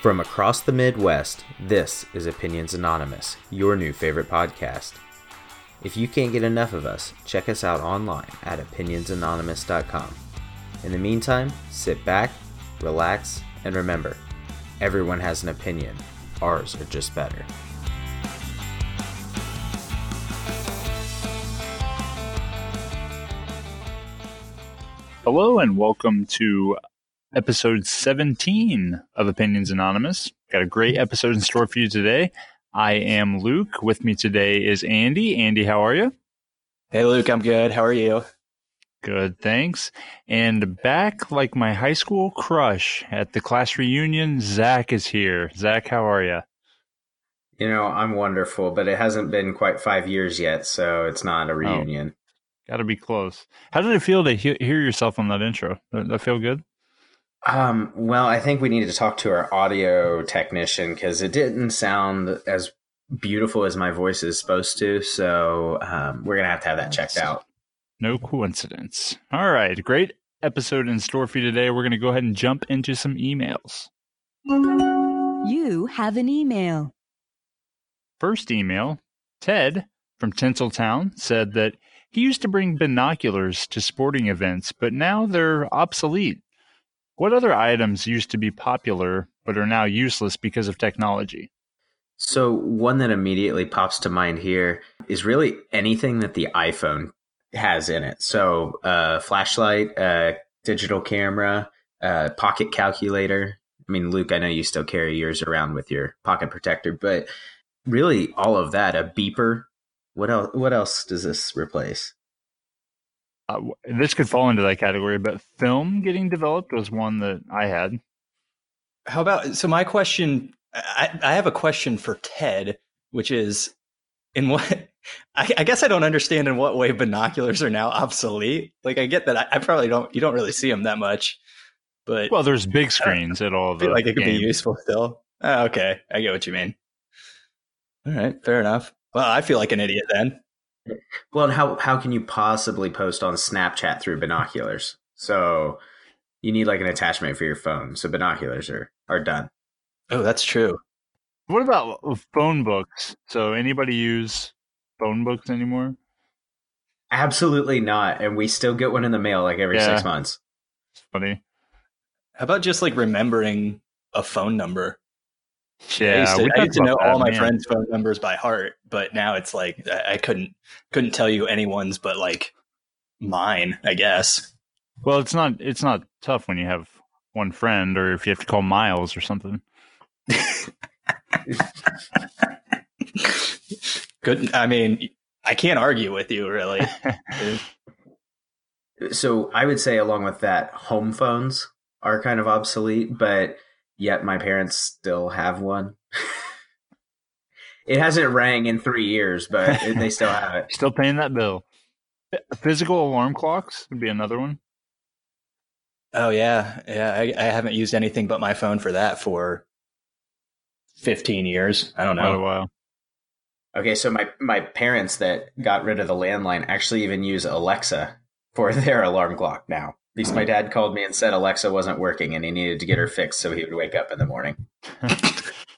From across the Midwest, this is Opinions Anonymous, your new favorite podcast. If you can't get enough of us, check us out online at opinionsanonymous.com. In the meantime, sit back, relax, and remember everyone has an opinion. Ours are just better. Hello and welcome to episode 17 of Opinions Anonymous. Got a great episode in store for you today. I am Luke. With me today is Andy. Andy, how are you? Hey, Luke, I'm good. How are you? Good, thanks. And back like my high school crush at the class reunion, Zach is here. Zach, how are you? You know, I'm wonderful, but it hasn't been quite five years yet, so it's not a oh. reunion. Oh, Got to be close. How did it feel to he- hear yourself on that intro? Did that feel good? Um, well, I think we need to talk to our audio technician because it didn't sound as beautiful as my voice is supposed to. So um, we're gonna have to have that checked out. No coincidence. All right, great episode in store for you today. We're gonna go ahead and jump into some emails. You have an email. First email, Ted from Tinseltown said that he used to bring binoculars to sporting events, but now they're obsolete. What other items used to be popular but are now useless because of technology? So, one that immediately pops to mind here is really anything that the iPhone has in it. So, uh, flashlight, uh, digital camera, uh, pocket calculator. I mean, Luke, I know you still carry yours around with your pocket protector, but really all of that. A beeper. What else? What else does this replace? Uh, this could fall into that category, but film getting developed was one that I had. How about so? My question, I, I have a question for Ted, which is, in what? I, I, guess I don't understand in what way binoculars are now obsolete. Like I get that I, I, probably don't. You don't really see them that much, but well, there's big screens at all. I feel like it could games. be useful still. Oh, okay, I get what you mean. All right, fair enough. Well, I feel like an idiot then. Well, and how how can you possibly post on Snapchat through binoculars? So you need like an attachment for your phone. So binoculars are are done. Oh, that's true. What about phone books? So anybody use phone books anymore? Absolutely not. And we still get one in the mail like every yeah. six months. It's funny. How about just like remembering a phone number? Yeah, I used to, I used to know that, all my man. friends' phone numbers by heart, but now it's like I, I couldn't couldn't tell you anyone's but like mine, I guess. Well, it's not it's not tough when you have one friend, or if you have to call Miles or something. Good. I mean, I can't argue with you, really. so I would say, along with that, home phones are kind of obsolete, but yet my parents still have one. it hasn't rang in three years, but they still have it. Still paying that bill. Physical alarm clocks would be another one. Oh yeah, yeah. I, I haven't used anything but my phone for that for fifteen years. I don't know. Quite a while. Okay, so my my parents that got rid of the landline actually even use Alexa for their alarm clock now. Because my dad called me and said Alexa wasn't working and he needed to get her fixed so he would wake up in the morning.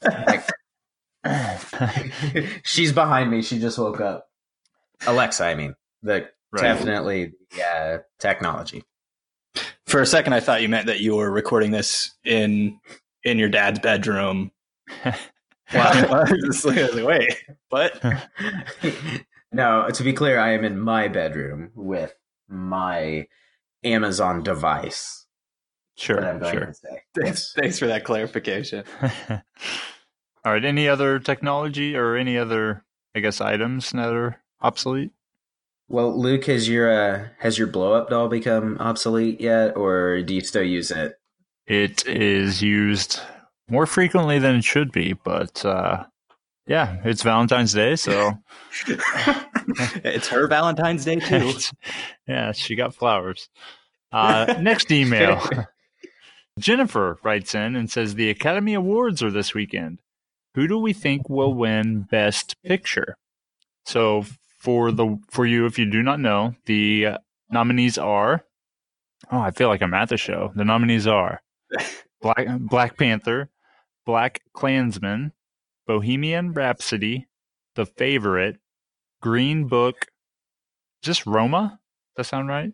like, she's behind me. She just woke up. Alexa, I mean, the right. definitely yeah, uh, technology. For a second, I thought you meant that you were recording this in in your dad's bedroom. wow, like, wait, what? no, to be clear, I am in my bedroom with my Amazon device. Sure, sure. Thanks, thanks for that clarification. All right. Any other technology or any other, I guess, items that are obsolete? Well, Luke, has your uh, has your blow up doll become obsolete yet, or do you still use it? It is used more frequently than it should be, but uh, yeah, it's Valentine's Day, so it's her Valentine's Day too. yeah, she got flowers. Uh, next email. Jennifer writes in and says the Academy Awards are this weekend. Who do we think will win Best Picture? So for the for you, if you do not know, the nominees are. Oh, I feel like I'm at the show. The nominees are Black Black Panther, Black Klansman, Bohemian Rhapsody, The Favorite, Green Book. Just Roma? Does that sound right?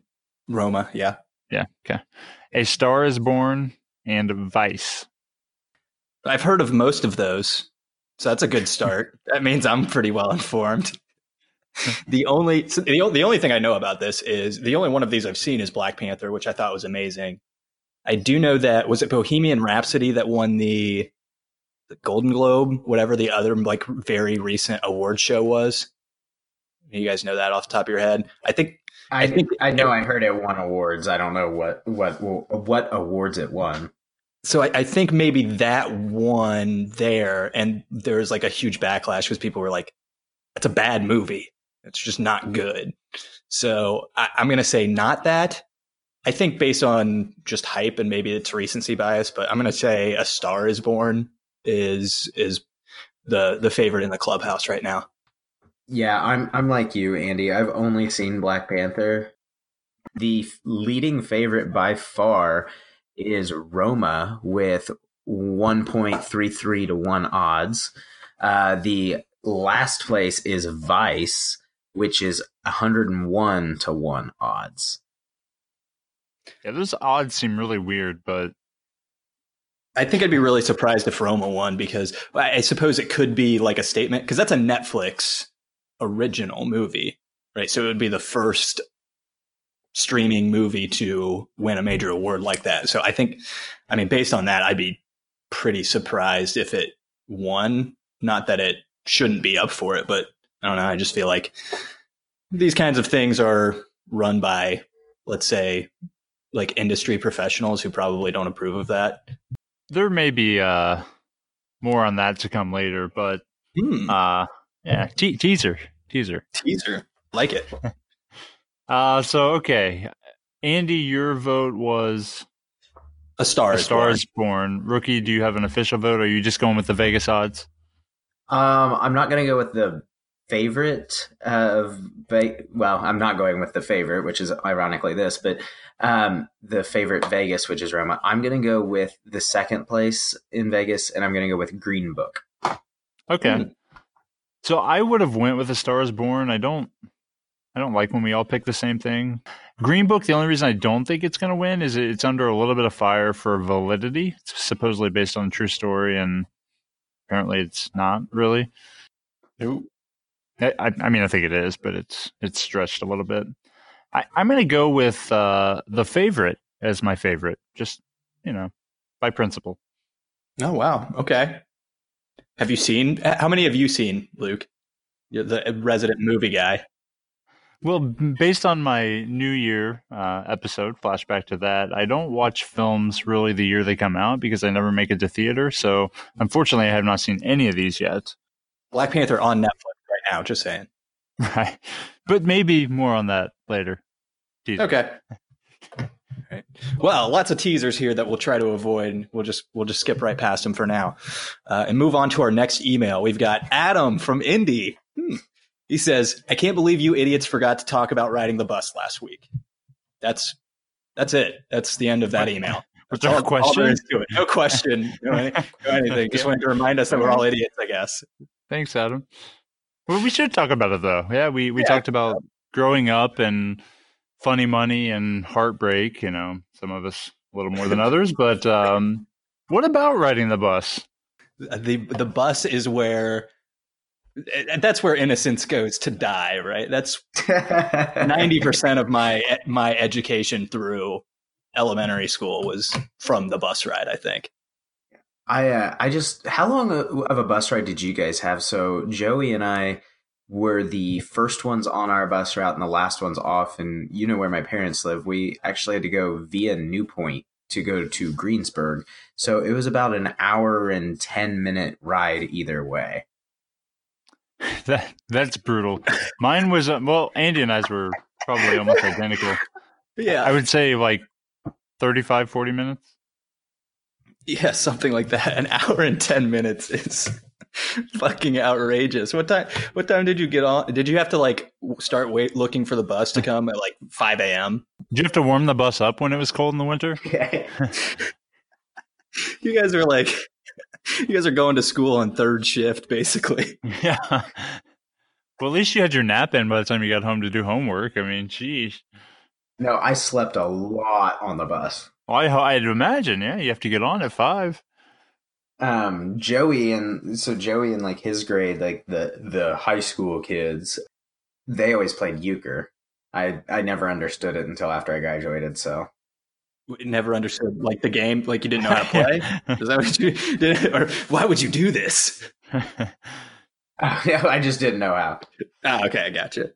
Roma, yeah. Yeah. Okay. A Star is Born and Vice. I've heard of most of those. So that's a good start. that means I'm pretty well informed. the only the, the only thing I know about this is the only one of these I've seen is Black Panther, which I thought was amazing. I do know that was it Bohemian Rhapsody that won the the Golden Globe, whatever the other like very recent award show was. You guys know that off the top of your head? I think I, I think I know I heard it won awards. I don't know what what what awards it won. So I, I think maybe that one there, and there was like a huge backlash because people were like, "That's a bad movie. It's just not good." So I, I'm going to say not that. I think based on just hype and maybe it's recency bias, but I'm going to say A Star Is Born is is the the favorite in the clubhouse right now. Yeah, I'm I'm like you, Andy. I've only seen Black Panther. The leading favorite by far is Roma with 1.33 to 1 odds. Uh, the last place is Vice, which is 101 to 1 odds. Yeah, those odds seem really weird, but I think I'd be really surprised if Roma won because I suppose it could be like a statement because that's a Netflix original movie, right? So it would be the first streaming movie to win a major award like that. So I think, I mean, based on that, I'd be pretty surprised if it won. Not that it shouldn't be up for it, but I don't know. I just feel like these kinds of things are run by, let's say, like industry professionals who probably don't approve of that. There may be uh, more on that to come later, but hmm. uh, yeah, te- teaser, teaser, teaser, like it. uh, so okay, Andy, your vote was a star. A star is born. Rookie, do you have an official vote, or are you just going with the Vegas odds? Um, I'm not going to go with the favorite of well, I'm not going with the favorite, which is ironically this, but um, the favorite Vegas, which is Roma. I'm going to go with the second place in Vegas, and I'm going to go with Green Book. Okay. Mm. So I would have went with the Stars Born. I don't. I don't like when we all pick the same thing. Green Book. The only reason I don't think it's going to win is it's under a little bit of fire for validity. It's supposedly based on a true story, and apparently it's not really. Nope. I, I mean, I think it is, but it's it's stretched a little bit. I, am going to go with uh, the favorite as my favorite, just you know, by principle. Oh wow! Okay. Have you seen? How many have you seen, Luke? You're the resident movie guy. Well, based on my New Year uh, episode, flashback to that, I don't watch films really the year they come out because I never make it to theater. So, unfortunately, I have not seen any of these yet. Black Panther on Netflix now. Just saying. Right. But maybe more on that later. Teaser. Okay. Right. Well, lots of teasers here that we'll try to avoid. We'll just we'll just skip right past them for now, uh, and move on to our next email. We've got Adam from Indy. Hmm. He says, "I can't believe you idiots forgot to talk about riding the bus last week." That's that's it. That's the end of that email. Was there a question? No question. No, anything. Just wanted to remind us that we're all idiots. I guess. Thanks, Adam. Well, we should talk about it though. Yeah, we we yeah. talked about growing up and funny money and heartbreak. You know, some of us a little more than others. But um, what about riding the bus? The the bus is where that's where innocence goes to die. Right. That's ninety percent of my my education through elementary school was from the bus ride. I think. I uh, I just how long of a bus ride did you guys have? So Joey and I were the first ones on our bus route and the last ones off. And you know where my parents live. We actually had to go via New Point to go to Greensburg. So it was about an hour and ten minute ride either way. That that's brutal. Mine was uh, well, Andy and I's were probably almost identical. Yeah, I would say like 35, 40 minutes. Yeah, something like that. An hour and 10 minutes is fucking outrageous. What time what time did you get on? Did you have to like start wait looking for the bus to come at like 5 a.m.? Did you have to warm the bus up when it was cold in the winter? you guys are like you guys are going to school on third shift, basically. Yeah. Well, at least you had your nap in by the time you got home to do homework. I mean, geez. No, I slept a lot on the bus. Well, I, I'd imagine, yeah, you have to get on at five. Um, Joey and so Joey and like his grade, like the the high school kids, they always played euchre. I I never understood it until after I graduated. So Never understood like the game, like you didn't know how to play. Is that what you did? Or why would you do this? yeah, I just didn't know how. Ah, okay, I gotcha.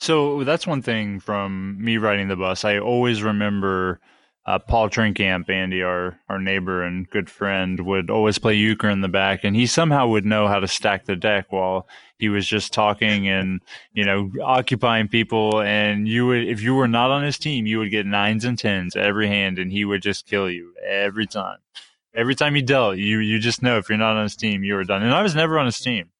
So that's one thing from me riding the bus. I always remember uh, Paul Trinkamp, Andy, our our neighbor and good friend, would always play euchre in the back, and he somehow would know how to stack the deck while he was just talking and you know occupying people. And you would, if you were not on his team, you would get nines and tens every hand, and he would just kill you every time. Every time he dealt, you you just know if you're not on his team, you were done. And I was never on his team.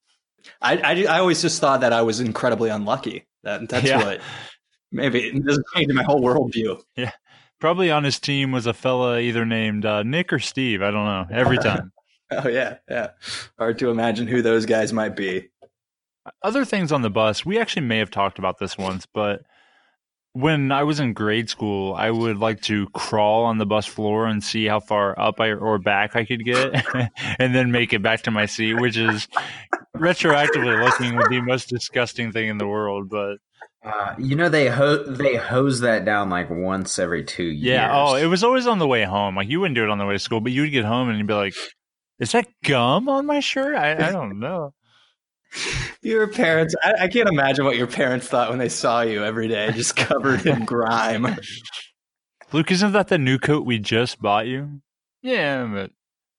I, I, I always just thought that I was incredibly unlucky. That that's Yeah. what maybe it doesn't change my whole worldview. Probably on his team was a fella either named uh, Nick or Steve. I don't know. Every time. Oh yeah, yeah. Hard to imagine who those guys might be. other things on the bus we actually may have talked about this once but when i was in grade school i would like to crawl on the bus floor and see how far up I, or back i could get and then make it back to my seat which is retroactively looking the most disgusting thing in the world but Uh, you know they ho- they hose that down like once every two years. yeah oh it was always on the way home like you wouldn't do it on the way to school but you would get home and you'd be like is that gum on my shirt i, I don't know Your parents, I, I can't imagine what your parents thought when they saw you every day, just covered in grime. luke isn't that the new coat we just bought you yeah but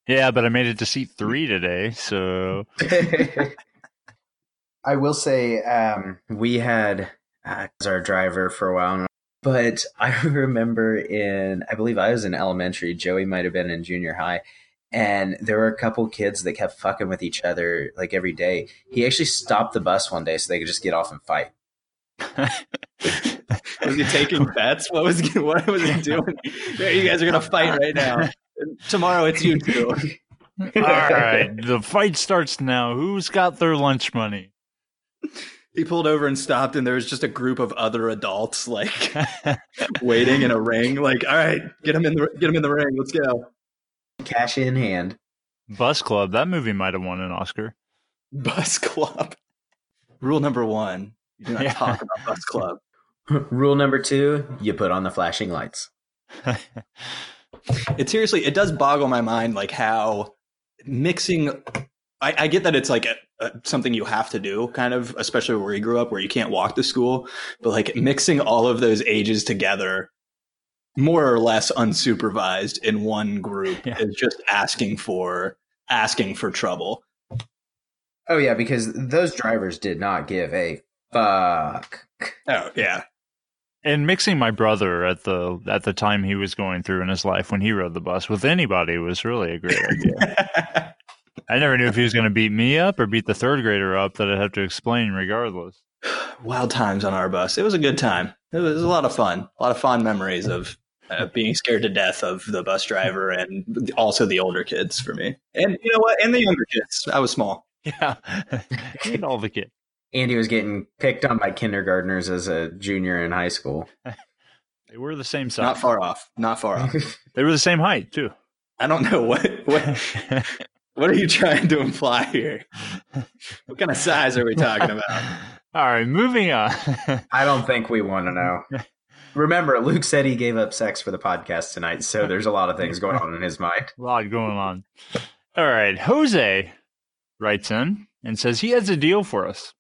yeah but i made it to seat three today so I will say um, we had as our driver for a while, but I remember in I believe I was in elementary. Joey might have been in junior high, and there were a couple kids that kept fucking with each other like every day. He actually stopped the bus one day so they could just get off and fight. Was he taking bets? What was he, what was he doing? Yeah, you guys are gonna fight right now. Tomorrow it's you two. All right, the fight starts now. Who's got their lunch money? He pulled over and stopped, and there was just a group of other adults like waiting in a ring. Like, all right, get him in the get him in the ring. Let's go. Cash in hand. Bus Club. That movie might have won an Oscar. Bus Club. Rule number one: you do not Yeah. talk about Bus Club. Rule number two: you put on the flashing lights. it seriously it does boggle my mind like how mixing i, I get that it's like a, a, something you have to do kind of especially where you grew up where you can't walk to school but like mixing all of those ages together more or less unsupervised in one group Yeah. is just asking for asking for trouble Oh yeah, because those drivers did not give a fuck. oh yeah and mixing my brother at the at the time he was going through in his life when he rode the bus with anybody was really a great idea. I never knew if he was going to beat me up or beat the third grader up that I'd have to explain regardless. wild times on our bus it was a good time it was a lot of fun a lot of fond memories of uh, being scared to death of the bus driver and also the older kids for me and you know what and the younger kids i was small Yeah, and all the kids. Andy was getting picked on by kindergartners as a junior in high school. They were the same size. not far off not far off They were the same height too. i don't know what what what are you trying to imply here what kind of size are we talking about All right, moving on. I don't think we want to know. Remember, Luke said he gave up sex for the podcast tonight, so there's a lot of things going on in his mind. a lot going on. All right, Jose writes in and says he has a deal for us.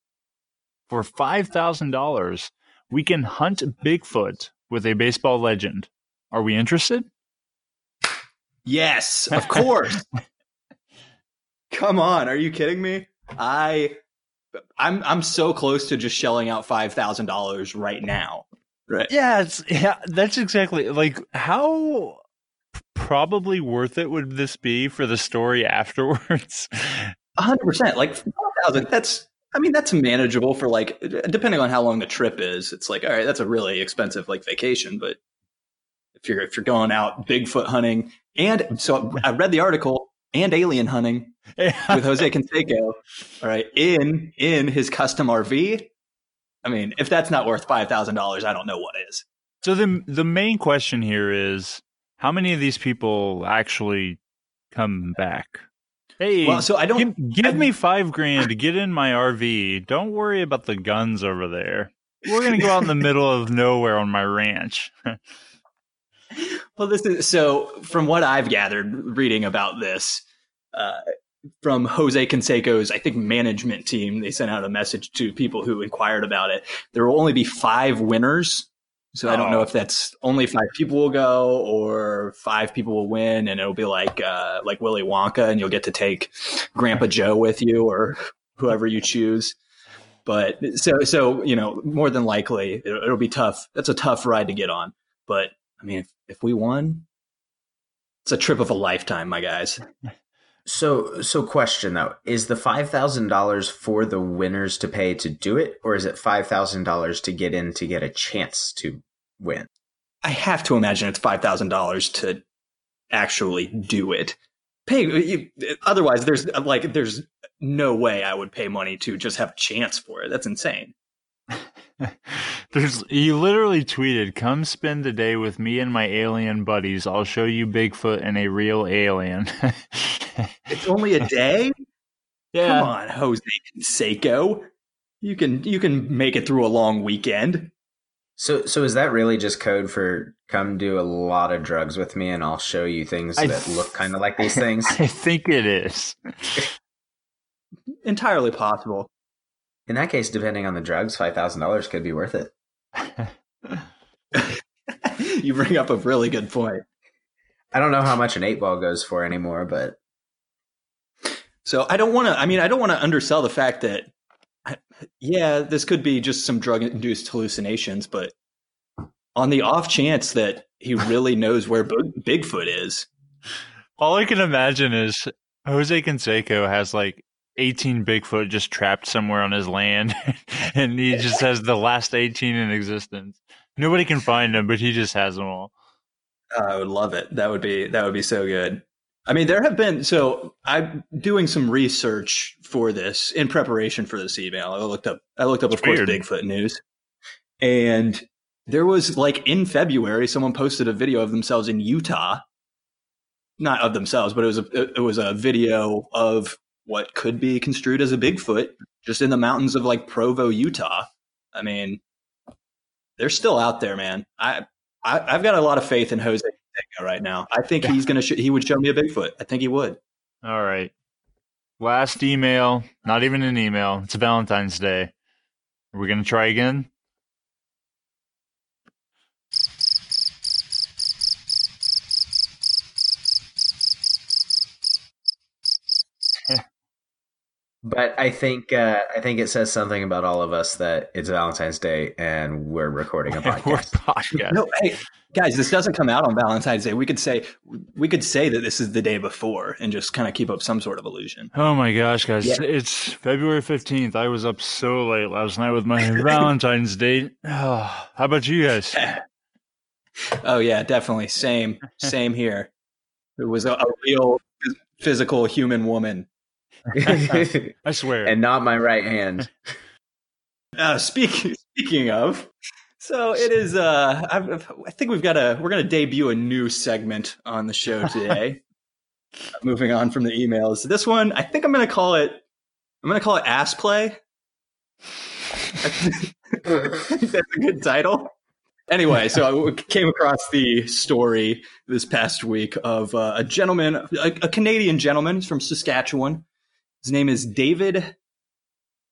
For five thousand dollars, we can hunt Bigfoot with a baseball legend. Are we interested? Yes, of course. Come on, are you kidding me? I I'm I'm so close to just shelling out five thousand dollars right now. Right. Yeah, it's yeah. That's exactly like how probably worth it would this be for the story afterwards? hundred percent. Like five thousand, that's I mean, that's manageable for like depending on how long the trip is. It's like, all right, that's a really expensive like vacation, but if you're if you're going out Bigfoot hunting and so I read the article and alien hunting with Jose Canseco. All right, in in his custom RV. I mean, if that's not worth five thousand dollars, I don't know what is. So the the main question here is how many of these people actually come back? Hey, Well, so I don't. give, give me five grand to get in my RV. Don't worry about the guns over there. We're gonna go out in the middle of nowhere on my ranch. Well, this is so. From what I've gathered, reading about this, uh, from Jose Canseco's, I think management team, they sent out a message to people who inquired about it. There will only be five winners. So I don't know Oh. if that's only five people will go or five people will win, and it'll be like uh, like Willy Wonka, and you'll get to take Grandpa Joe with you or whoever you choose. But so so you know, more than likely it'll, it'll be tough. That's a tough ride to get on. But I mean, if, if we won, it's a trip of a lifetime, my guys. So, so question though: Is the five thousand dollars for the winners to pay to do it, or is it five thousand dollars to get in to get a chance to win? I have to imagine it's five thousand dollars to actually do it. Pay you, otherwise, there's like there's no way I would pay money to just have a chance for it. That's insane. There's you literally tweeted, "Come spend the day with me and my alien buddies. I'll show you Bigfoot and a real alien." It's only a day. yeah, Come on, Jose Canseco. You can you can make it through a long weekend. So, so is that really just code for come do a lot of drugs with me, and I'll show you things I that th- look kind of like these things? I think it is. Entirely possible. In that case, depending on the drugs, five thousand dollars could be worth it. you bring up a really good point. I don't know how much an eight ball goes for anymore, but So I don't want to. I mean, I don't want to undersell the fact that, yeah, this could be just some drug-induced hallucinations, but on the off chance that he really knows where Bigfoot is, All I can imagine is Jose Canseco has like 18 Bigfoot just trapped somewhere on his land, and he just has the last 18 in existence. Nobody can find them, but he just has them all. I would love it. That would be that would be so good. I mean, there have been so I'm doing some research for this in preparation for this email. I looked up I looked up, It's of course. Bigfoot news, and there was like in February, someone posted a video of themselves in Utah, not of themselves, but it was a it was a video of what could be construed as a Bigfoot just in the mountains of like Provo, Utah. I mean, they're still out there, man. I, I I've got a lot of faith in Jose right now. I think he's gonna sh- he would show me a Bigfoot. I think he would. All right. Last email, not even an email. It's Valentine's Day. Are we going to try again? But I think uh, I think it says something about all of us that it's Valentine's Day and we're recording a We're podcast. podcast. No, hey guys, this doesn't come out on Valentine's Day. We could say we could say that this is the day before and just kind of keep up some sort of illusion. Oh my gosh, guys. Yeah. It's February 15th. I was up so late last night with my Valentine's date. Oh, how about you guys? Oh yeah, definitely. Same, same here. It was a, a real physical human woman. I swear. and not my right hand. Uh, speaking speaking of, so it is. Uh, I've, I've- I think we've got a. We're going to debut a new segment on the show today. Moving on from the emails, this one I think I'm going to call it. I'm going to call it ass play. That's a good title. Anyway, so I came across the story this past week of uh, a gentleman, a, a Canadian gentleman he's from Saskatchewan. His name is David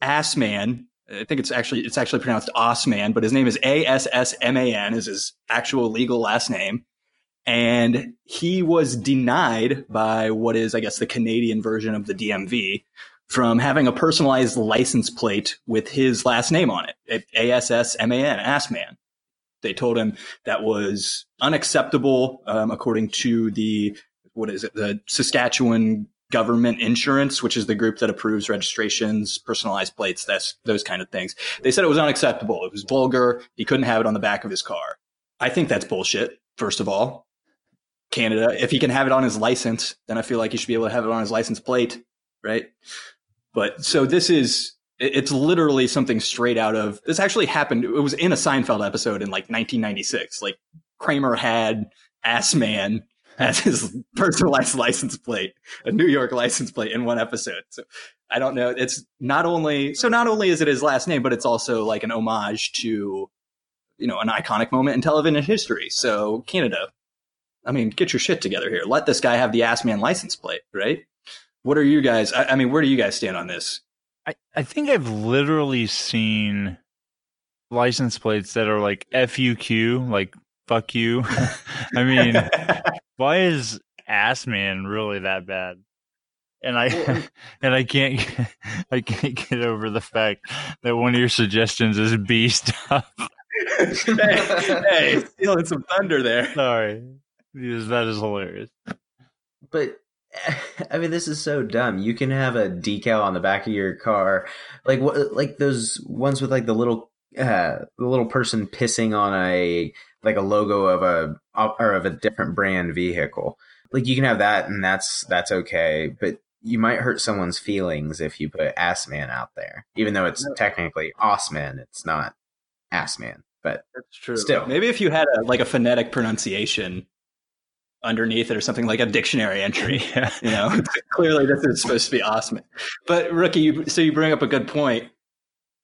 Assman. I think it's actually it's actually pronounced Osman, but his name is A S S M A N is his actual legal last name. And he was denied by what is, I guess, the Canadian version of the DMV from having a personalized license plate with his last name on it. A S S M A N, Assman. They told him that was unacceptable, um, according to the what is it, the Saskatchewan Government Insurance, which is the group that approves registrations, personalized plates, that's those kind of things. They said it was unacceptable. It was vulgar. He couldn't have it on the back of his car. I think that's bullshit. First of all, Canada. If he can have it on his license, then I feel like he should be able to have it on his license plate, right? But so this is it's literally something straight out of this actually happened. It was in a Seinfeld episode in like 1996. Like Kramer had Ass Man as his personalized license plate, a New York license plate in one episode. So I don't know. It's not only so not only is it his last name, but it's also like an homage to you know an iconic moment in television history. So Canada, I mean, get your shit together here. Let this guy have the Ass Man license plate, right? What are you guys? I, I mean, where do you guys stand on this? I, I think I've literally seen license plates that are like FUQ, like fuck you. I mean, why is ass man really that bad? And I and I can't I can't get over the fact that one of your suggestions is B stuff. hey, hey, stealing some thunder there. Sorry, because that is hilarious. But I mean, this is so dumb. You can have a decal on the back of your car, like what, like those ones with like the little, uh, the little person pissing on a like a logo of a or of a different brand vehicle. Like you can have that, and that's that's okay. But you might hurt someone's feelings if you put ass man out there, even though it's technically Osman. It's not ass man, but that's true. Still, maybe if you had a, like a phonetic pronunciation underneath it or something like a dictionary entry. Yeah. You know, clearly this is supposed to be Osman. But rookie, you, so you bring up a good point.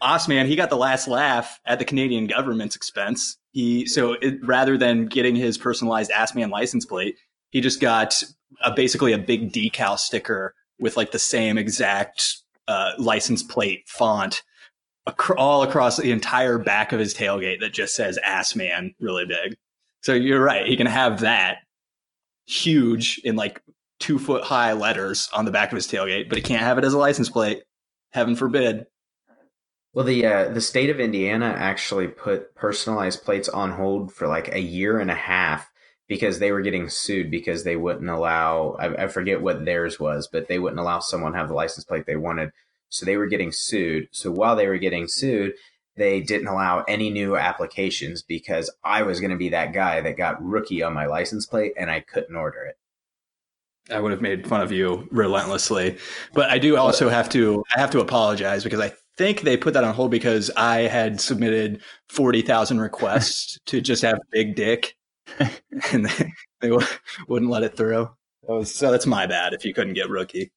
Osman, he got the last laugh at the Canadian government's expense. He so it, rather than getting his personalized Assman license plate, he just got a, basically a big decal sticker with like the same exact uh, license plate font ac- all across the entire back of his tailgate that just says "Assman" really big. So you're right. He can have that huge in like two foot high letters on the back of his tailgate, but he can't have it as a license plate. Heaven forbid. Well, the uh, the state of Indiana actually put personalized plates on hold for like a year and a half because they were getting sued because they wouldn't allow I, I forget what theirs was, but they wouldn't allow someone have the license plate they wanted. So they were getting sued. So while they were getting sued, they didn't allow any new applications because I was going to be that guy that got rookie on my license plate and I couldn't order it. I would have made fun of you relentlessly, but I do also have to I have to apologize because I think they put that on hold because I had submitted forty thousand requests to just have big dick, and they, they wouldn't let it through. That was, so that's my bad if you couldn't get rookie.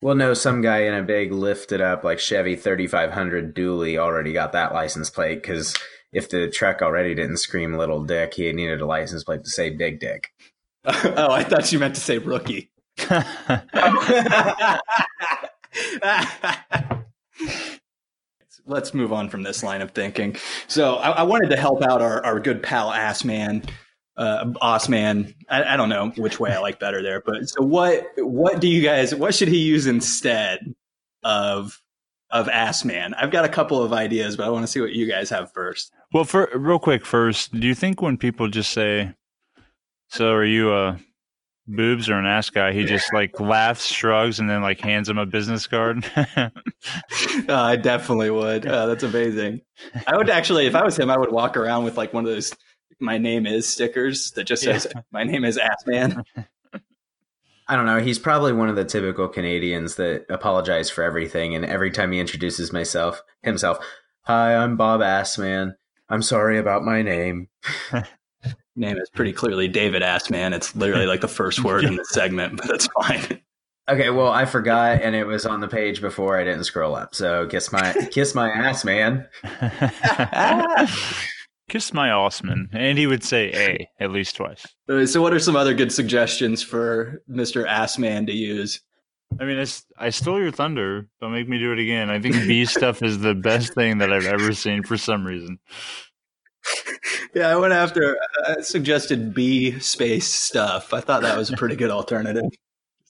Well, no, some guy in a big lifted up like Chevy 3500 dually already got that license plate because if the truck already didn't scream little dick, he needed a license plate to say big dick. oh, I thought you meant to say rookie. Let's move on from this line of thinking. So I, I wanted to help out our, our good pal Ass Man uh, Osman. I, I, don't know which way I like better there, but so what? What do you guys? What should he use instead of of Ass Man? I've got a couple of ideas, but I want to see what you guys have first. Well, for real quick, first, do you think when people just say, "So are you a boobs or an ass guy?" He just like laughs, shrugs, and then like hands him a business card. uh, I definitely would. Uh, that's amazing. I would actually, if I was him, I would walk around with like one of those my name is stickers that just says yeah. my name is ass man i don't know he's probably one of the typical canadians that apologize for everything and every time he introduces myself himself hi i'm bob assman i'm sorry about my name name is pretty clearly david assman it's literally like the first word in the segment but that's fine okay well i forgot and it was on the page before i didn't scroll up so kiss my kiss my ass man Kiss my Osman. And he would say A at least twice. So, what are some other good suggestions for Mr. Assman to use? I mean, I, I stole your thunder. Don't make me do it again. I think B stuff is the best thing that I've ever seen for some reason. Yeah, I went after uh, suggested B space stuff. I thought that was a pretty good alternative.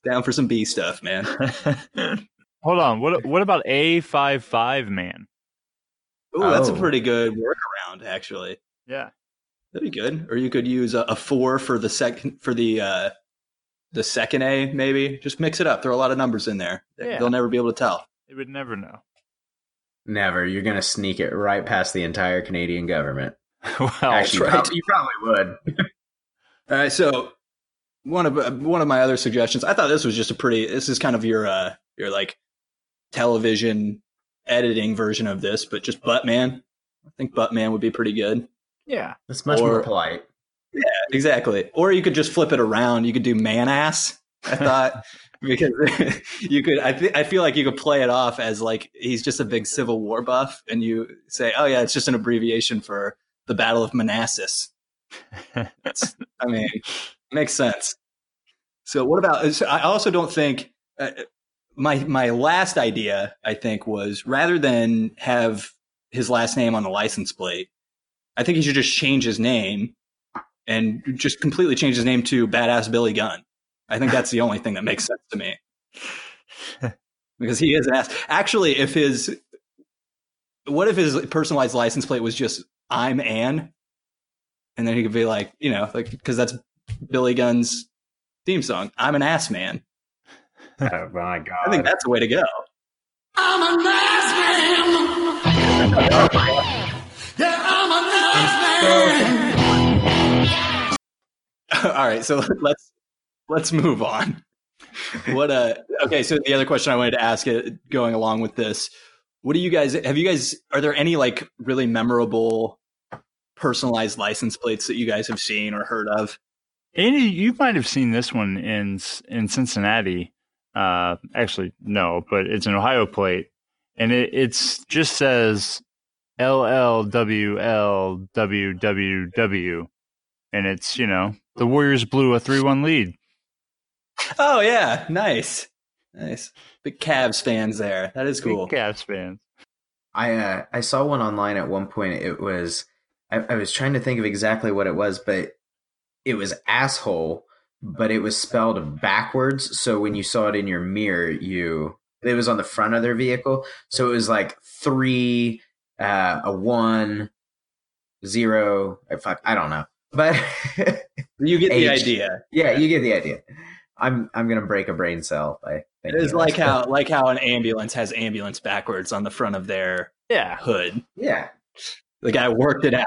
Down for some B stuff, man. Hold on. What what about A55 man? Ooh, oh. that's a oh. pretty good workaround, actually. Yeah, that'd be good. Or you could use a, a four for the second for the uh, the second A, maybe. Just mix it up. Throw a lot of numbers in there. Yeah. They'll never be able to tell. They would never know. Never. You're gonna sneak it right past the entire Canadian government. well, Actually, right. you probably would. All right, so one of uh, one of my other suggestions. I thought this was just a pretty. This is kind of your uh your like television editing version of this, but just Buttman. I think Buttman would be pretty good. Yeah. It's much Or- more polite. Yeah, exactly. Or you could just flip it around. You could do man ass. I thought because you could. I th- I feel like you could play it off as like he's just a big Civil War buff, and you say, "Oh yeah, it's just an abbreviation for the Battle of Manassas." I mean, makes sense. So what about? so I also don't think uh, my my last idea. I think was rather than have his last name on the license plate, I think he should just change his name and just completely change his name to Badass Billy Gunn. I think that's the only thing that makes sense to me. because he is an ass. Actually, if his what if his personalized license plate was just I'm Ann? And then he could be like, you know, like because that's Billy Gunn's theme song. I'm an ass man. Oh my god! I think that's the way to go. I'm a nice man. Yeah, I'm a nice man. All right, so let's let's move on. What uh okay, so the other question I wanted to ask it going along with this, what do you guys have you guys are there any like really memorable personalized license plates that you guys have seen or heard of? Andy, you might have seen this one in in Cincinnati. Uh, actually, no, but it's an Ohio plate, and it it's just says LLWLWWW, and it's you know the Warriors blew a three one lead. Oh yeah, nice. Nice. Big Cavs fans there. That is cool. Big Cavs fans. I uh, I saw one online at one point. It was I, I was trying to think of exactly what it was, but it was asshole, but it was spelled backwards. So when you saw it in your mirror, you it was on the front of their vehicle. So it was like three, uh, a one, zero. uh, Fuck, I don't know, but You get the H. idea. yeah, you get the idea. I'm I'm gonna break a brain cell by It thinking is like how like how an ambulance has ambulance backwards on the front of their Yeah, hood. yeah. The guy worked it out.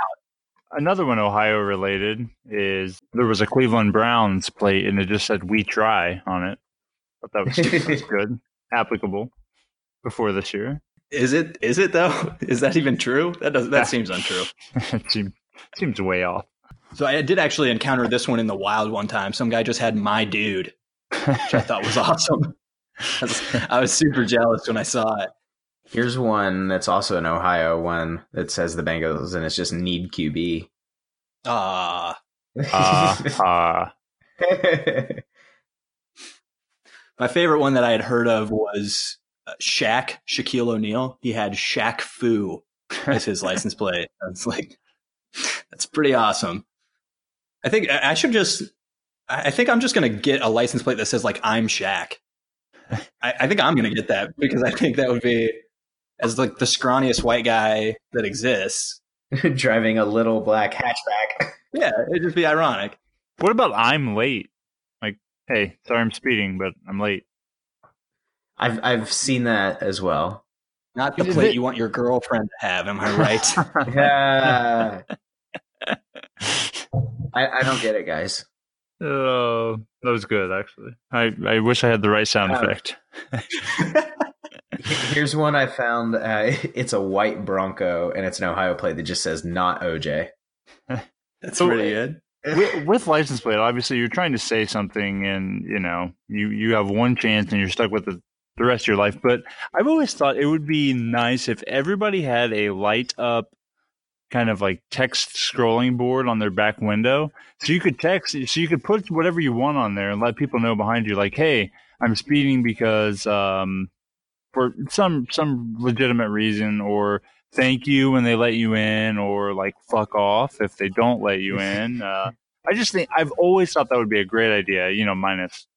another one Ohio related is there was a Cleveland Browns plate, and it just said "We try" on it. Thought that was, that was good, applicable before this year. Is it is it though? Is that even true? That does Yeah. that seems untrue. it seems, seems way off. So I did actually encounter this one in the wild one time. Some guy just had my dude, which I thought was awesome. I was, I was super jealous when I saw it. Here's one that's also an Ohio one that says the Bengals, and it's just need QB. Ah, Ah, ah. my favorite one that I had heard of was uh, Shaq Shaquille O'Neal. He had Shaq Fu as his license plate. That's like that's pretty awesome. I think I I should just. I I think I'm just gonna get a license plate that says like I'm Shaq. I, I think I'm gonna get that because I think that would be as like the scrawniest white guy that exists. Driving a little black hatchback. Yeah, it'd just be ironic. What about I'm late? Like, hey, sorry I'm speeding, but I'm late. I've I've seen that as well. Not the plate you want your girlfriend to have. Am I right? Yeah. I, I don't get it, guys. Oh, that was good, actually. I, I wish I had the right sound effect. Here's one I found. Uh, it's a white Bronco, and it's an Ohio plate that just says "not OJ." That's So- pretty good. with, with license plate, obviously, you're trying to say something, and you know, you you have one chance, and you're stuck with it the rest of your life. But I've always thought it would be nice if everybody had a light up kind of like text scrolling board on their back window, so you could text, so you could put whatever you want on there and let people know behind you, like, hey, I'm speeding because um, for some some legitimate reason, or thank you when they let you in, or like fuck off if they don't let you in. Uh, I just think I've always thought that would be a great idea, you know, minus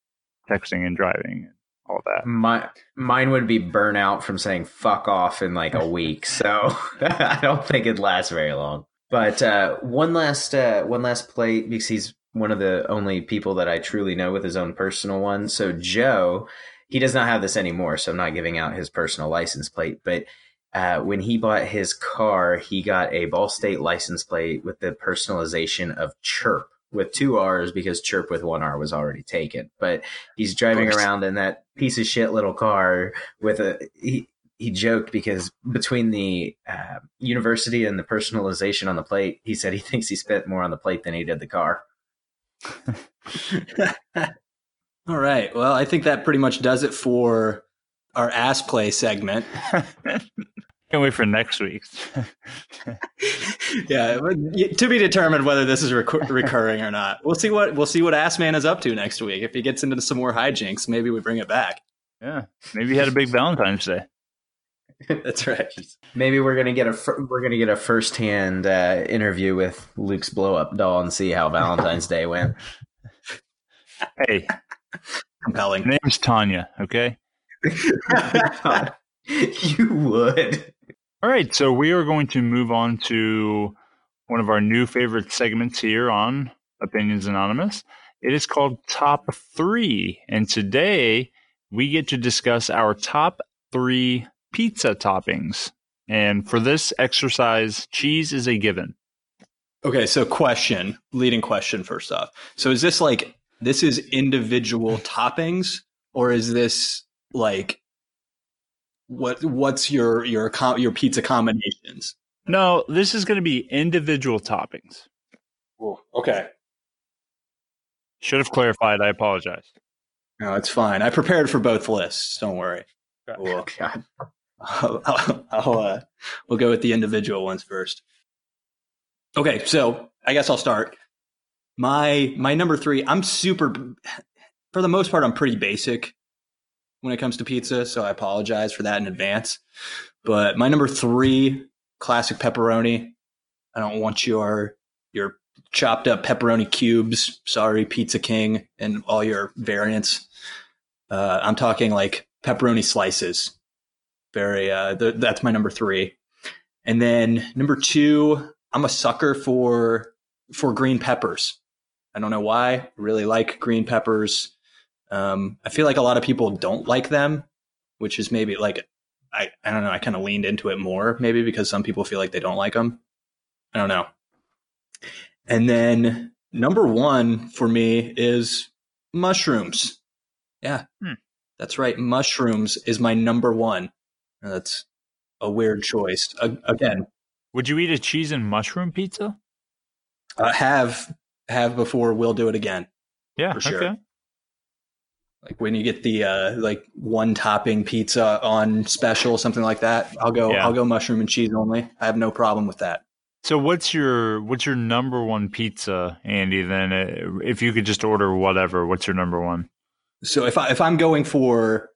texting and driving all that. My mine would be burnout from saying "fuck off" in like a week, so I don't think it lasts very long. But uh, one last uh, one last plate because he's one of the only people that I truly know with his own personal one. So Joe, he does not have this anymore, so I'm not giving out his personal license plate. But uh, when he bought his car, he got a Ball State license plate with the personalization of chirp with two R's because chirp with one R was already taken. But he's driving around in that piece of shit little car with a. He, he joked because between the uh, university and the personalization on the plate, he said he thinks he spent more on the plate than he did the car. All right. Well, I think that pretty much does it for our ass play segment. Can't wait for next week. yeah, to be determined whether this is recur- recurring or not. We'll see what we'll see what Ass Man is up to next week. If he gets into some more hijinks, maybe we bring it back. yeah, maybe he had a big Valentine's Day. That's right. Maybe we're gonna get a fir- we're gonna get a first hand uh, interview with Luke's blow up doll and see how Valentine's Day went. Hey, Compelling. name's Tanya. Okay. you would. All right, so we are going to move on to one of our new favorite segments here on Opinions Anonymous. It is called Top Three, and today we get to discuss our top three pizza toppings. And for this exercise, cheese is a given. Okay, so question, leading question first off. So is this like this is individual toppings or is this like what what's your your your pizza combinations? No, this is going to be individual toppings. okay. Should have clarified. I apologize. No, it's fine. I prepared for both lists. Don't worry. God. I'll, I'll, I'll, uh, we'll go with the individual ones first. Okay, so I guess I'll start. My my number three. I'm super. For the most part, I'm pretty basic when it comes to pizza, so I apologize for that in advance. But my number three, classic pepperoni. I don't want your your chopped up pepperoni cubes. Sorry, Pizza King, and all your variants. Uh, I'm talking like pepperoni slices very uh th- that's my number three and then number two i'm a sucker for for green peppers i don't know why I really like green peppers um i feel like a lot of people don't like them which is maybe like i i don't know i kind of leaned into it more maybe because some people feel like they don't like them i don't know and then number one for me is mushrooms yeah Hmm. that's right mushrooms is my number one that's a weird choice. Again, Would you eat a cheese and mushroom pizza? uh, have have before. We'll do it again. Yeah, For sure. okay. Like when you get the uh, like one topping pizza on special, something like that. I'll go. Yeah. I'll go mushroom and cheese only. I have no problem with that. So what's your what's your number one pizza, Andy? Then, uh, if you could just order whatever, what's your number one? So if I if I'm going for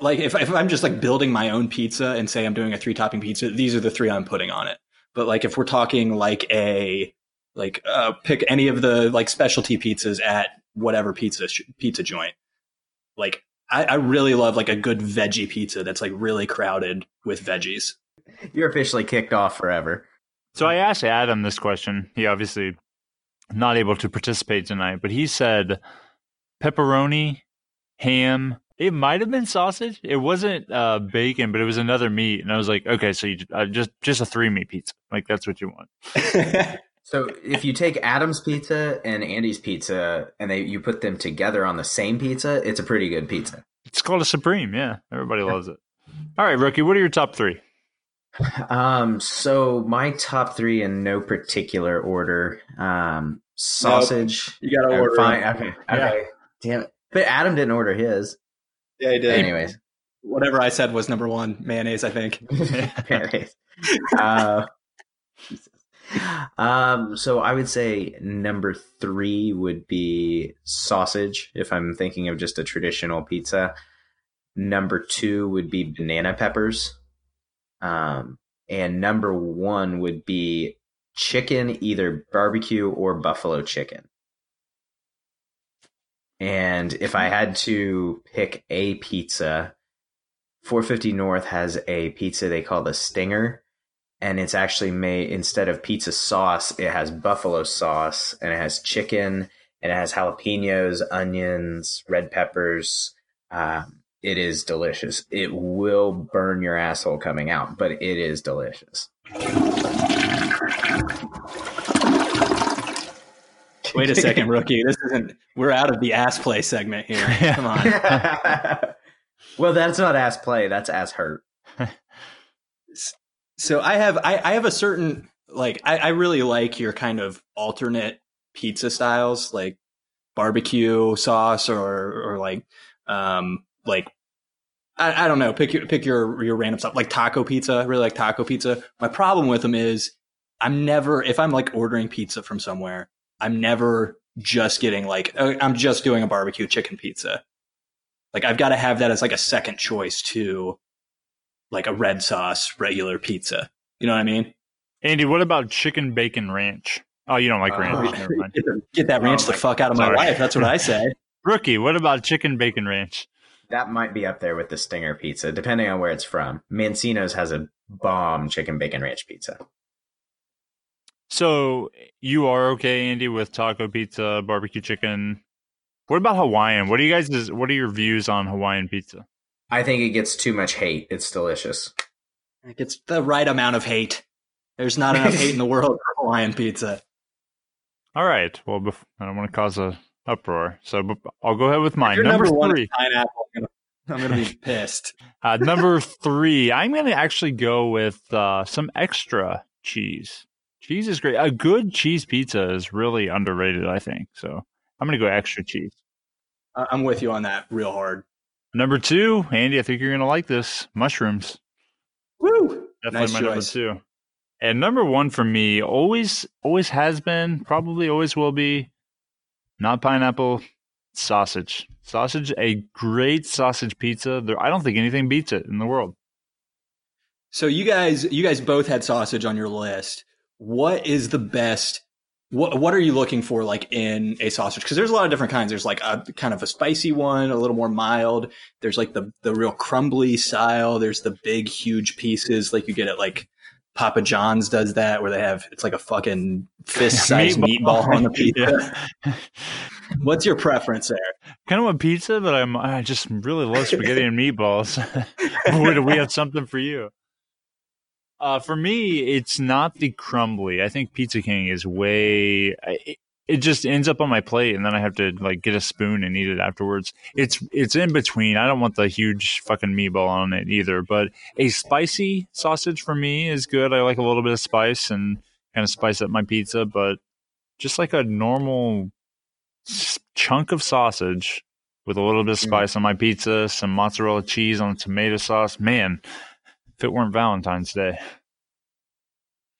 like if if I'm just like building my own pizza and say I'm doing a three topping pizza, these are the three I'm putting on it. But like if we're talking like a like uh, pick any of the like specialty pizzas at whatever pizza sh- pizza joint, like I, I really love like a good veggie pizza that's like really crowded with veggies. You're officially kicked off forever. So I asked Adam this question. He obviously not able to participate tonight, but he said pepperoni, ham. It might have been sausage. It wasn't uh, bacon, but it was another meat. And I was like, okay, so you uh, just just a three meat pizza. Like that's what you want. So if you take Adam's pizza and Andy's pizza and they you put them together on the same pizza, it's a pretty good pizza. It's called a supreme. Yeah, everybody loves it. All right, rookie. What are your top three? Um, so my top three in no particular order. Um, sausage. you gotta or order. fine. them. Okay. Okay. Damn it. But Adam didn't order his. Yeah, I did. Anyways. Whatever I said was number one. Mayonnaise, I think. Mayonnaise. uh, Jesus. Um, so I would say number three would be sausage if I'm thinking of just a traditional pizza. Number two would be banana peppers. Um, and number one would be chicken, either barbecue or buffalo chicken. And if I had to pick a pizza, 450 North has a pizza they call the Stinger, and it's actually made instead of pizza sauce, it has buffalo sauce, and it has chicken, and it has jalapenos, onions, red peppers. Um, it is delicious. It will burn your asshole coming out, but it is delicious. Wait a second, rookie. This isn't. We're out of the ass play segment here. Come on. well, that's not ass play. That's ass hurt. So I have I, I have a certain like I, I really like your kind of alternate pizza styles, like barbecue sauce or or like um like I, I don't know, pick your pick your your random stuff like taco pizza. I really like taco pizza. My problem with them is I'm never if I'm like ordering pizza from somewhere, I'm never just getting like uh, I'm just doing a barbecue chicken pizza. Like I've got to have that as like a second choice to like a red sauce regular pizza. You know what I mean? Andy, what about chicken bacon ranch? Oh, you don't like Uh, ranch. Never mind. Get, the- get that ranch Oh the fuck out of my sorry. life. That's what I say. Rookie, what about chicken bacon ranch? That might be up there with the Stinger pizza, depending on where it's from. Mancino's has a bomb chicken bacon ranch pizza. So you are okay, Andy, with taco pizza, barbecue chicken. What about Hawaiian? What do you guys? What are your views on Hawaiian pizza? I think it gets too much hate. It's delicious. It gets the right amount of hate. There's not enough hate in the world for Hawaiian pizza. All right. Well, bef- I don't want to cause a uproar, so bef- I'll go ahead with mine. Your Number number one three. is pineapple. I'm gonna, I'm gonna be pissed. Uh, number three, I'm going to actually go with uh, some extra cheese. Cheese is great. A good cheese pizza is really underrated, I think. So I'm going to go extra cheese. I'm with you on that real hard. Number two, Andy, I think you're going to like this mushrooms. Woo! Definitely Nice my number two. And number one for me, always, always has been, probably always will be, not pineapple, sausage. Sausage, a great sausage pizza. There, I don't think anything beats it in the world. So you guys, you guys both had sausage on your list. What is the best? What What are you looking for, like in a sausage? Because there's a lot of different kinds. There's like a kind of a spicy one, a little more mild. There's like the the real crumbly style. There's the big, huge pieces, like you get at like Papa John's does that, where they have it's like a fucking fist sized meatball. on the pizza. Yeah. What's your preference there? kind of a pizza, but I'm I just really love spaghetti and meatballs. We have something for you? Uh, for me, it's not the crumbly. I think Pizza King is way. It, it just ends up on my plate, and then I have to like get a spoon and eat it afterwards. It's it's in between. I don't want the huge fucking meatball on it either. But a spicy sausage for me is good. I like a little bit of spice and kind of spice up my pizza, but just like a normal chunk of sausage with a little bit of Mm. spice on my pizza, some mozzarella cheese on tomato sauce. Man, if it weren't Valentine's Day. Are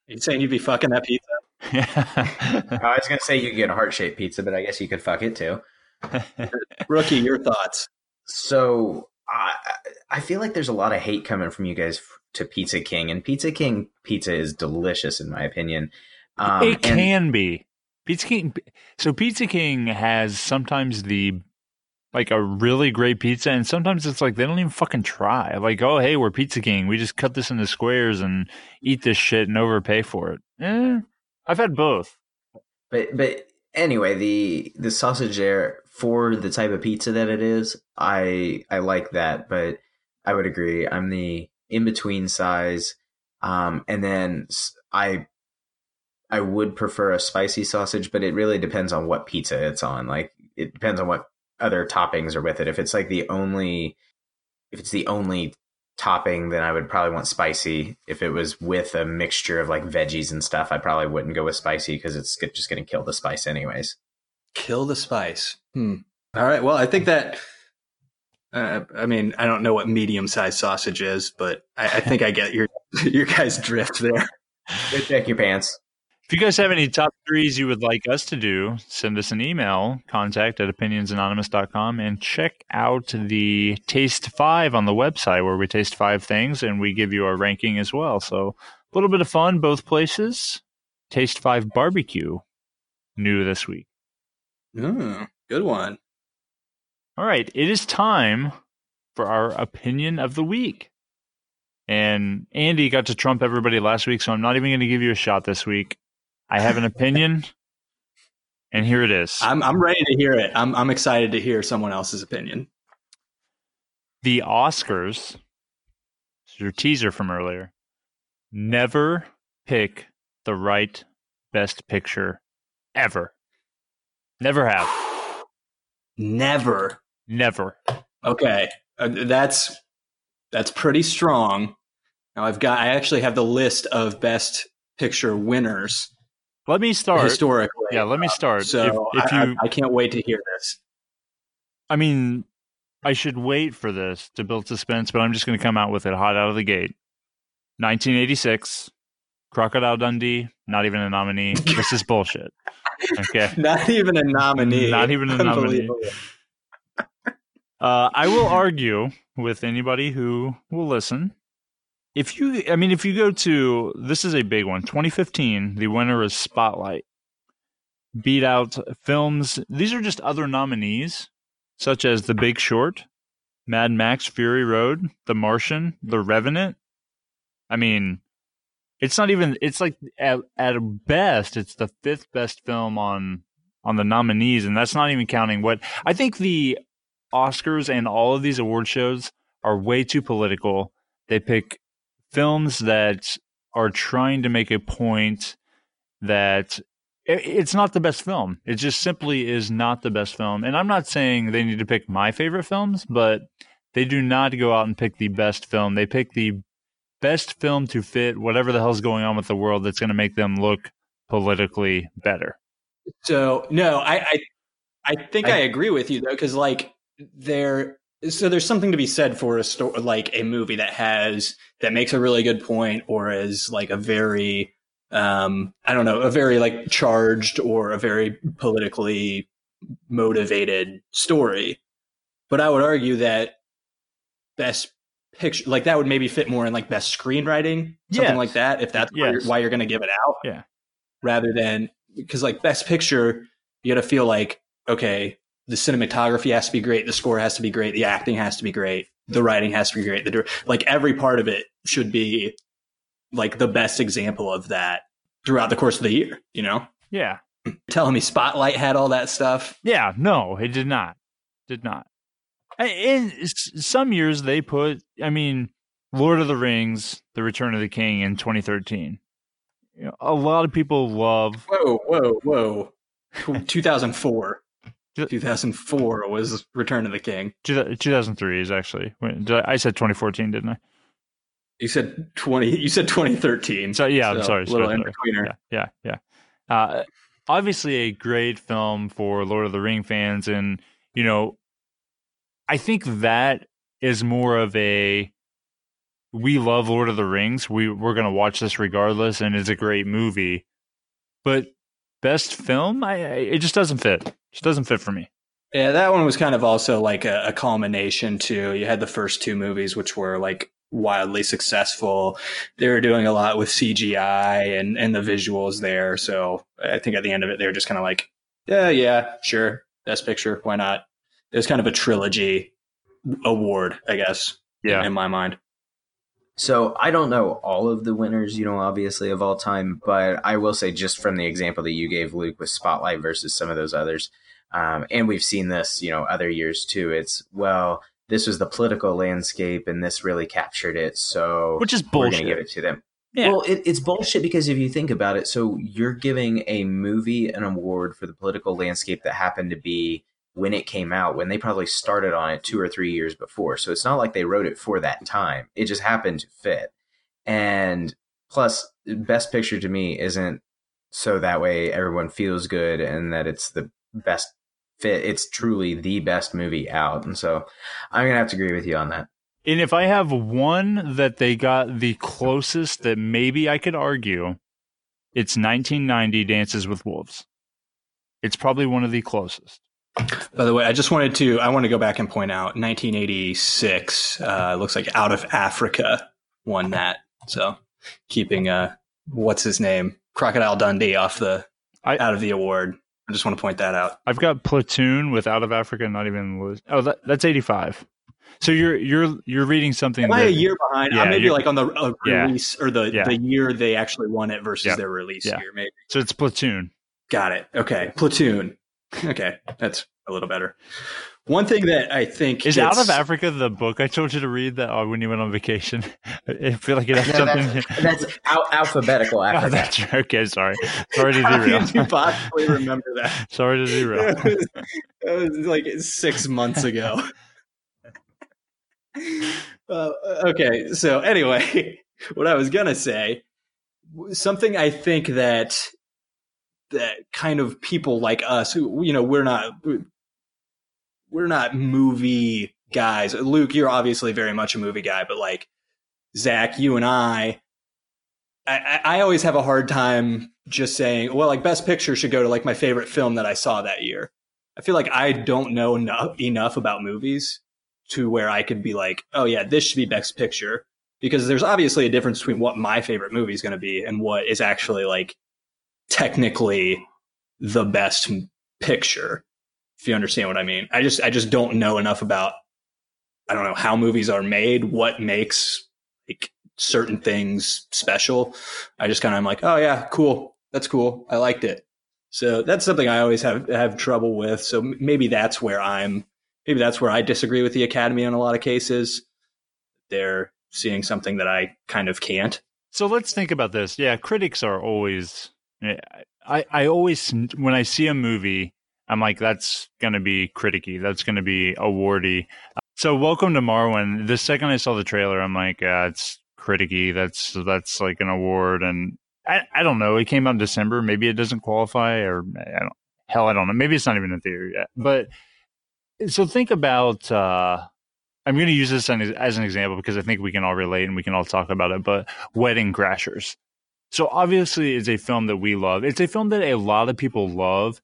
you saying you'd be fucking that pizza? Yeah. I was gonna say you could get a heart shaped pizza, but I guess you could fuck it too. Rookie, your thoughts? So I I feel like there's a lot of hate coming from you guys to Pizza King, and Pizza King pizza is delicious in my opinion. Um, it and- can be. Pizza King. So Pizza King has sometimes the like a really great pizza, and sometimes it's like they don't even fucking try. Like, oh hey, we're Pizza King. We just cut this into squares and eat this shit and overpay for it. Eh, I've had both. But but anyway, the the sausage there for the type of pizza that it is, I I like that, but I would agree. I'm the in between size, um, and then i i would prefer a spicy sausage, but it really depends on what pizza it's on. Like it depends on what other toppings are with it. If it's like the only if it's the only topping, then I would probably want spicy. If it was with a mixture of like veggies and stuff, I probably wouldn't go with spicy because it's just going to kill the spice anyways. Kill the spice. Hmm. All right. Well, I think that. Uh, I mean, I don't know what medium-sized sausage is, but I, I think I get your your guys' drift there. Go check your pants. If you guys have any top threes you would like us to do, send us an email, contact at opinionsanonymous.com, and check out the Taste 5 on the website where we taste five things and we give you our ranking as well. So a little bit of fun both places. Taste 5 Barbecue, new this week. Mm, good one. All right, it is time for our opinion of the week. And Andy got to trump everybody last week, so I'm not even going to give you a shot this week. I have an opinion, and here it is. I'm I'm ready to hear it. I'm I'm excited to hear someone else's opinion. the Oscars, your teaser from earlier, never pick the right best picture ever. Never have. Never. Never. Okay, uh, that's that's pretty strong. Now I've got. I actually have the list of best picture winners Let me start. historically. Yeah, let me start. So if, if I, you, I, I can't wait to hear this. I mean, I should wait for this to build suspense, but I'm just going to come out with it hot out of the gate. 1986, Crocodile Dundee, not even a nominee. this is bullshit. Okay. Not even a nominee. Not even a nominee. Uh, I will argue with anybody who will listen. If you, I mean, if you go to, this is a big one. 2015, the winner is Spotlight. Beat out films. These are just other nominees, such as The Big Short, Mad Max Fury Road, The Martian, The Revenant. I mean, it's not even, it's like at, at best, it's the fifth best film on on the nominees, and that's not even counting what I think the Oscars and all of these award shows are way too political. They pick films that are trying to make a point that it's not the best film. It just simply is not the best film. And I'm not saying they need to pick my favorite films, but they do not go out and pick the best film. They pick the best film to fit whatever the hell's going on with the world that's going to make them look politically better. So no, I I, I think I, I- agree with you though, because like there, so there's something to be said for a story like a movie that has that makes a really good point, or is like a very um I don't know, a very like charged or a very politically motivated story. But I would argue that best picture like that would maybe fit more in like best screenwriting, something Yes. like that, if that's why you're, why you're going to give it out. Yeah. Rather than because like best picture, you got to feel like okay, the cinematography has to be great, the score has to be great, the acting has to be great, the writing has to be great, the like every part of it should be like the best example of that throughout the course of the year. You know, Yeah. telling me Spotlight had all that stuff. Yeah, no, it did not. Did not. In some years, they put, I mean, Lord of the Rings, The Return of the King in 2013. You know, a lot of people love. Whoa, whoa, whoa! 2004. 2004 was Return of the King. 2003 is actually. when- I said 2014, didn't I? You said 20. You said 2013. So, yeah, I'm sorry. Little in betweener. Yeah, yeah, yeah. Uh, obviously, a great film for Lord of the Ring fans, and you know, I think that is more of a we love Lord of the Rings. We we're gonna watch this regardless, and it's a great movie. But best film, I, I it just doesn't fit. Just doesn't fit for me. Yeah, that one was kind of also like a, a culmination too. You had the first two movies, which were like wildly successful. They were doing a lot with CGI and and the visuals there. So I think at the end of it, they were just kind of like, yeah, yeah, sure, best picture, why not? It was kind of a trilogy award, I guess. Yeah. in my mind. So I don't know all of the winners, you know, obviously of all time, but I will say just from the example that you gave, Luke, with Spotlight versus some of those others, um, and we've seen this, you know, other years too. It's well, this was the political landscape, and this really captured it. So Which is we're going to bullshit. give it to them. Yeah. Well, it, it's bullshit because if you think about it, so you're giving a movie an award for the political landscape that happened to be when it came out, when they probably started on it two or three years before. So it's not like they wrote it for that time. It just happened to fit. And plus, Best Picture to me isn't so that way everyone feels good and that it's the best fit. It's truly the best movie out. And so I'm going to have to agree with you on that. And if I have one that they got the closest that maybe I could argue, it's 1990 Dances with Wolves. It's probably one of the closest. By the way, I just wanted to I want to go back and point out 1986 uh looks like Out of Africa won that. So keeping uh what's his name? Crocodile Dundee off the I- out of the award. I just want to point that out. I've got Platoon with Out of Africa, not even. Oh, that, that's 85. So you're you're you're reading something. Am I a that- year behind? Yeah, I'm maybe like on the uh, Yeah. release or the Yeah. the year they actually won it versus Yeah. their release Yeah. year. Maybe So it's Platoon. got it. Okay, Platoon. Okay, that's a little better. One thing that I think Is gets- Out of Africa the book I told you to read that uh, when you went on vacation? I feel like it has No, something. that's, that's al- alphabetical Oh, that's okay. Sorry, sorry to How derail. did you possibly remember that? sorry to derail. That was, that was like six months ago. Uh, okay, so anyway, what I was gonna say, something I think that that kind of people like us, who you know, we're not we're not movie guys. Luke, you're obviously very much a movie guy, but like Zach, you and I, I, I always have a hard time just saying, well, like Best Picture should go to like my favorite film that I saw that year. I feel like I don't know enough, enough about movies to where I could be like, oh yeah, this should be Best Picture because there's obviously a difference between what my favorite movie is going to be and what is actually like technically the best picture. If you understand what I mean, I just I just don't know enough about I don't know how movies are made, what makes like certain things special. I just kind of am like, oh yeah, cool, that's cool, I liked it. So that's something I always have have trouble with. So maybe that's where I'm maybe that's where I disagree with the Academy in a lot of cases. They're seeing something that I kind of can't. So let's think about this. Yeah, critics are always. I I always when I see a movie, I'm like, that's going to be criticky. That's going to be awardy. So welcome to Marwen. The second I saw the trailer, I'm like, uh, it's criticky. That's that's like an award, and I I don't know. It came out in December. Maybe it doesn't qualify, or I don't. Hell, I don't know. Maybe it's not even in theater yet. But so think about. uh I'm going to use this as as an example because I think we can all relate and we can all talk about it. But Wedding Crashers. So obviously, it's a film that we love. It's a film that a lot of people love.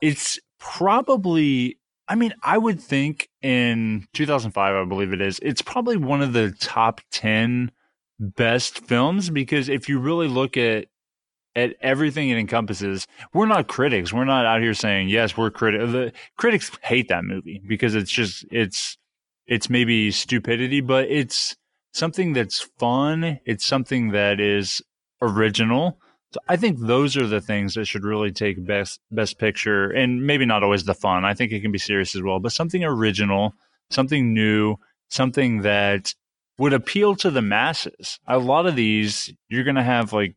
It's probably, I mean, I would think in 2005, I believe it is, it's probably one of the top 10 best films because if you really look at at everything it encompasses, we're not critics. We're not out here saying, yes, we're critics. The critics hate that movie because it's just, it's, it's maybe stupidity, but it's something that's fun. It's something that is original. So I think those are the things that should really take best best picture and maybe not always the fun. I think it can be serious as well, but something original, something new, something that would appeal to the masses. A lot of these you're going to have like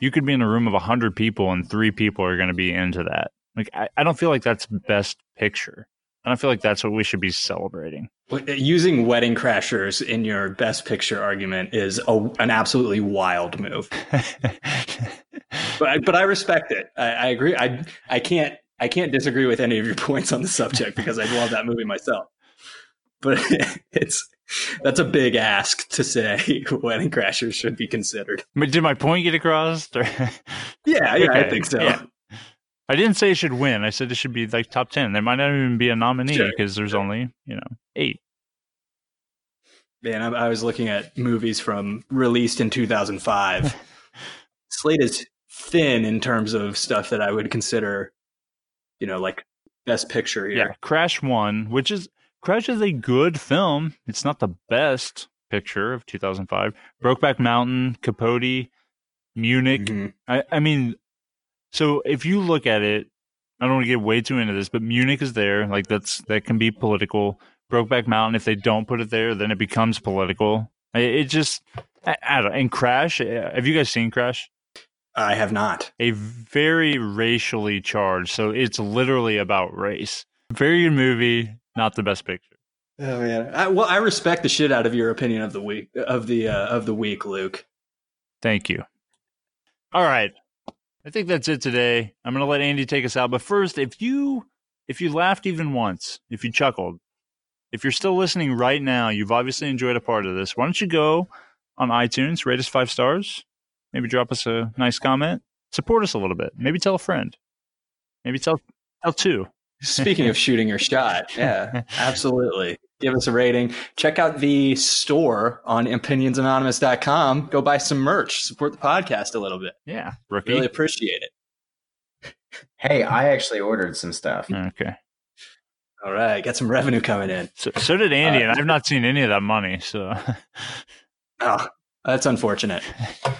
you could be in a room of 100 people and 3 people are going to be into that. Like I, I don't feel like that's best picture. I don't feel like that's what we should be celebrating. Using Wedding Crashers in your best picture argument is a, an absolutely wild move. but I, but I respect it. I, I agree. I I can't I can't disagree with any of your points on the subject because I love that movie myself. But it's that's a big ask to say Wedding Crashers should be considered. But did my point get across? Yeah, yeah, I think so. yeah. I didn't say it should win. I said it should be like top 10. There might not even be a nominee Sure, because there's sure. only, you know, eight. Man, I, I was looking at movies from released in 2005. Slate is thin in terms of stuff that I would consider, you know, like best picture here. Yeah. Crash won, which is, Crash is a good film. It's not the best picture of 2005. Brokeback Mountain, Capote, Munich. Mhm. I, I mean, so if you look at it, I don't want to get way too into this, but Munich is there. Like that's that can be political. Brokeback Mountain, if they don't put it there, then it becomes political. It, it just, I, I don't. And Crash, uh, have you guys seen Crash? I have not. A very racially charged, so it's literally about race. Very good movie, not the best picture. Oh man. I, well, I respect the shit out of your opinion of the week of the uh, of the week, Luke. Thank you. All right. I think that's it today. I'm going to let Andy take us out, but first, if you if you laughed even once, if you chuckled, if you're still listening right now, you've obviously enjoyed a part of this. Why don't you go on iTunes, rate us 5 stars, maybe drop us a nice comment, support us a little bit, maybe tell a friend. Maybe tell tell two. Speaking of shooting your shot, yeah, absolutely. Give us a rating. Check out the store on opinionsanonymous.com. Go buy some merch. Support the podcast a little bit. Yeah, rookie. Really appreciate it. Hey, I actually ordered some stuff. Okay. All right, Got some revenue coming in. So, so did Andy, Uh, and I've not seen any of that money. So Oh, that's unfortunate.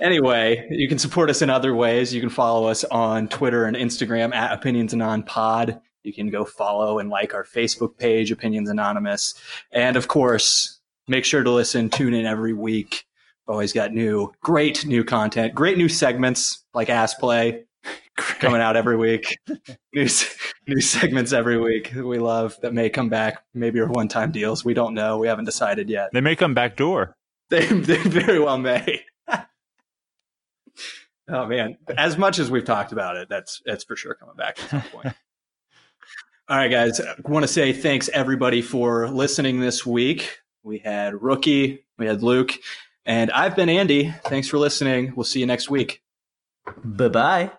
Anyway, you can support us in other ways. You can follow us on Twitter and Instagram at Opinions Anon Pod. You can go follow and like our Facebook page, Opinions Anonymous. And of course, make sure to listen, tune in every week. Always got new, great new content, great new segments like Ass Play coming out every week. new, new segments every week that we love that may come back. Maybe are one time deals. We don't know. We haven't decided yet. They may come back door. They, they very well may. oh man, as much as we've talked about it, that's that's for sure coming back at some point. All right, guys. I want to say thanks everybody for listening this week. We had Rookie, we had Luke, and I've been Andy. Thanks for listening. We'll see you next week. Bye bye.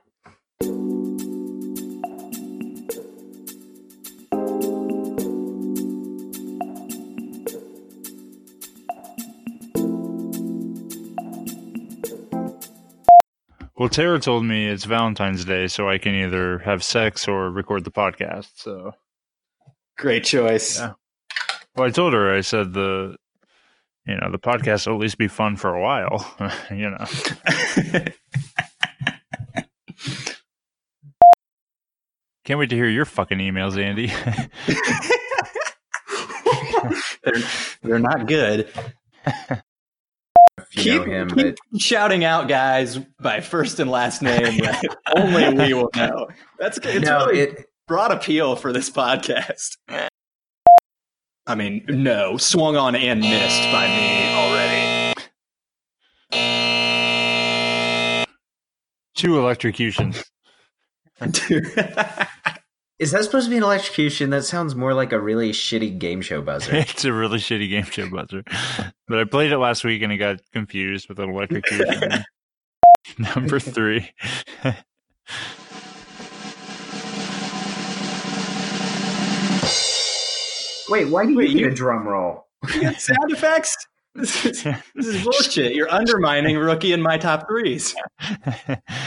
Well, Tara told me it's Valentine's Day, so I can either have sex or record the podcast. So, Great choice. Yeah. well, I told her I said the, you know, the podcast will at least be fun for a while. you know, can't wait to hear your fucking emails, Andy. they're they're not good. If you know him, keep but shouting out guys by first and last name only we will know. That's it's no, really it broad appeal for this podcast. I mean, no, swung on and missed by me already. Two electrocutions. is that supposed to be an electrocution? That sounds more like a really shitty game show buzzer. it's a really shitty game show buzzer. But I played it last week and I got confused with an electrocution. Number three. Wait, why do Wait, you get you- a drum roll? Sound effects? This is, this is bullshit. You're undermining rookie in my top threes.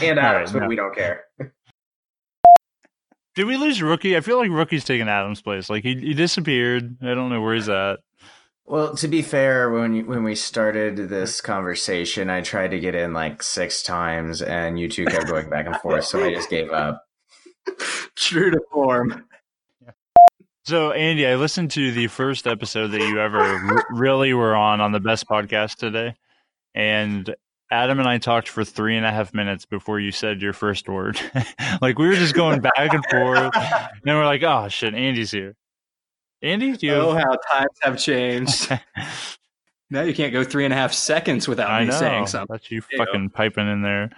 And All Adams, right, but no. we don't care. Did we lose Rookie? I feel like Rookie's taking Adam's place. Like he, he disappeared. I don't know where he's at. Well, to be fair, when you, when we started this conversation, I tried to get in like six times, and you two kept going back and forth, so I just gave up. True to form. So Andy, I listened to the first episode that you ever r- really were on on the best podcast today, and Adam and I talked for three and a half minutes before you said your first word. like we were just going back and forth, and we're like, "Oh shit, Andy's here." Andy, do you? Oh, have- how times have changed. now you can't go three and a half seconds without I me know. saying something. That's you fucking piping in there.